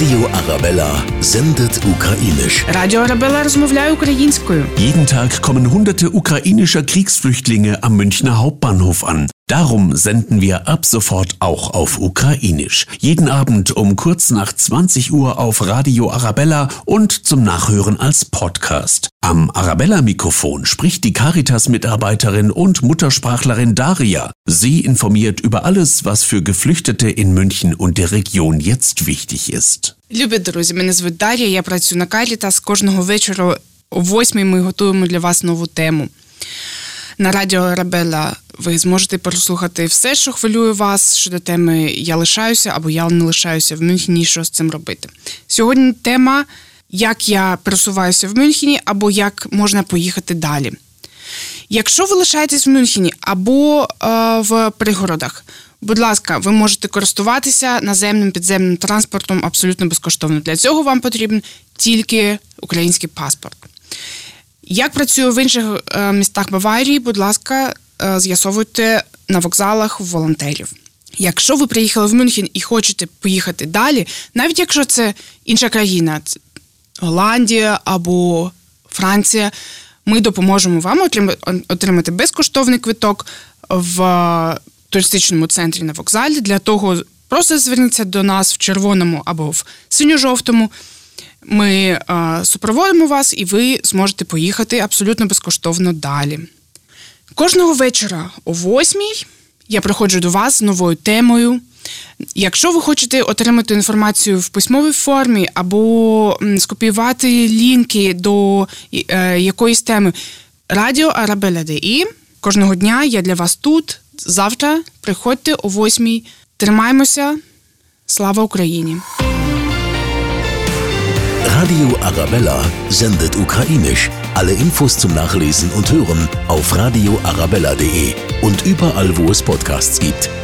Radio Arabella sendet ukrainisch. Радіо Арабела розмовляє українською. Jeden Tag kommen hunderte ukrainischer Kriegsflüchtlinge am Münchner Hauptbahnhof an. Darum senden wir ab sofort auch auf Ukrainisch. Jeden Abend um kurz nach 20 Uhr auf Radio Arabella und zum Nachhören als Podcast. Am Arabella-Mikrofon spricht die Caritas-Mitarbeiterin und Muttersprachlerin Daria. Sie informiert über alles, was für Geflüchtete in München und der Region jetzt wichtig ist. Любі друзі, мене звуть Дар'я, я працюю на Калітас. Кожного вечора о 8 ми готуємо для вас нову тему. На радіо Арабела ви зможете прослухати все, що хвилює вас щодо теми Я лишаюся або Я не лишаюся в Мюнхені, що з цим робити. Сьогодні тема Як я пересуваюся в Мюнхені або як можна поїхати далі. Якщо ви лишаєтесь в Мюнхені або е, в пригородах, будь ласка, ви можете користуватися наземним підземним транспортом абсолютно безкоштовно. Для цього вам потрібен тільки український паспорт. Як працює в інших е, містах Баварії, будь ласка, з'ясовуйте на вокзалах волонтерів. Якщо ви приїхали в Мюнхен і хочете поїхати далі, навіть якщо це інша країна, Голландія або Франція, ми допоможемо вам отрим- отримати безкоштовний квиток в е, туристичному центрі на вокзалі. Для того просто зверніться до нас в червоному або в синьо-жовтому. Ми е, супроводимо вас, і ви зможете поїхати абсолютно безкоштовно далі. Кожного вечора о 8 я приходжу до вас з новою темою. Якщо ви хочете отримати інформацію в письмовій формі або скопіювати лінки до е, якоїсь теми, радіо Арабеля ДІ. Кожного дня я для вас тут. Завтра приходьте о 8. Тримаємося. Слава Україні! Radio Arabella sendet ukrainisch. Alle Infos zum Nachlesen und Hören auf radioarabella.de und überall, wo es Podcasts gibt.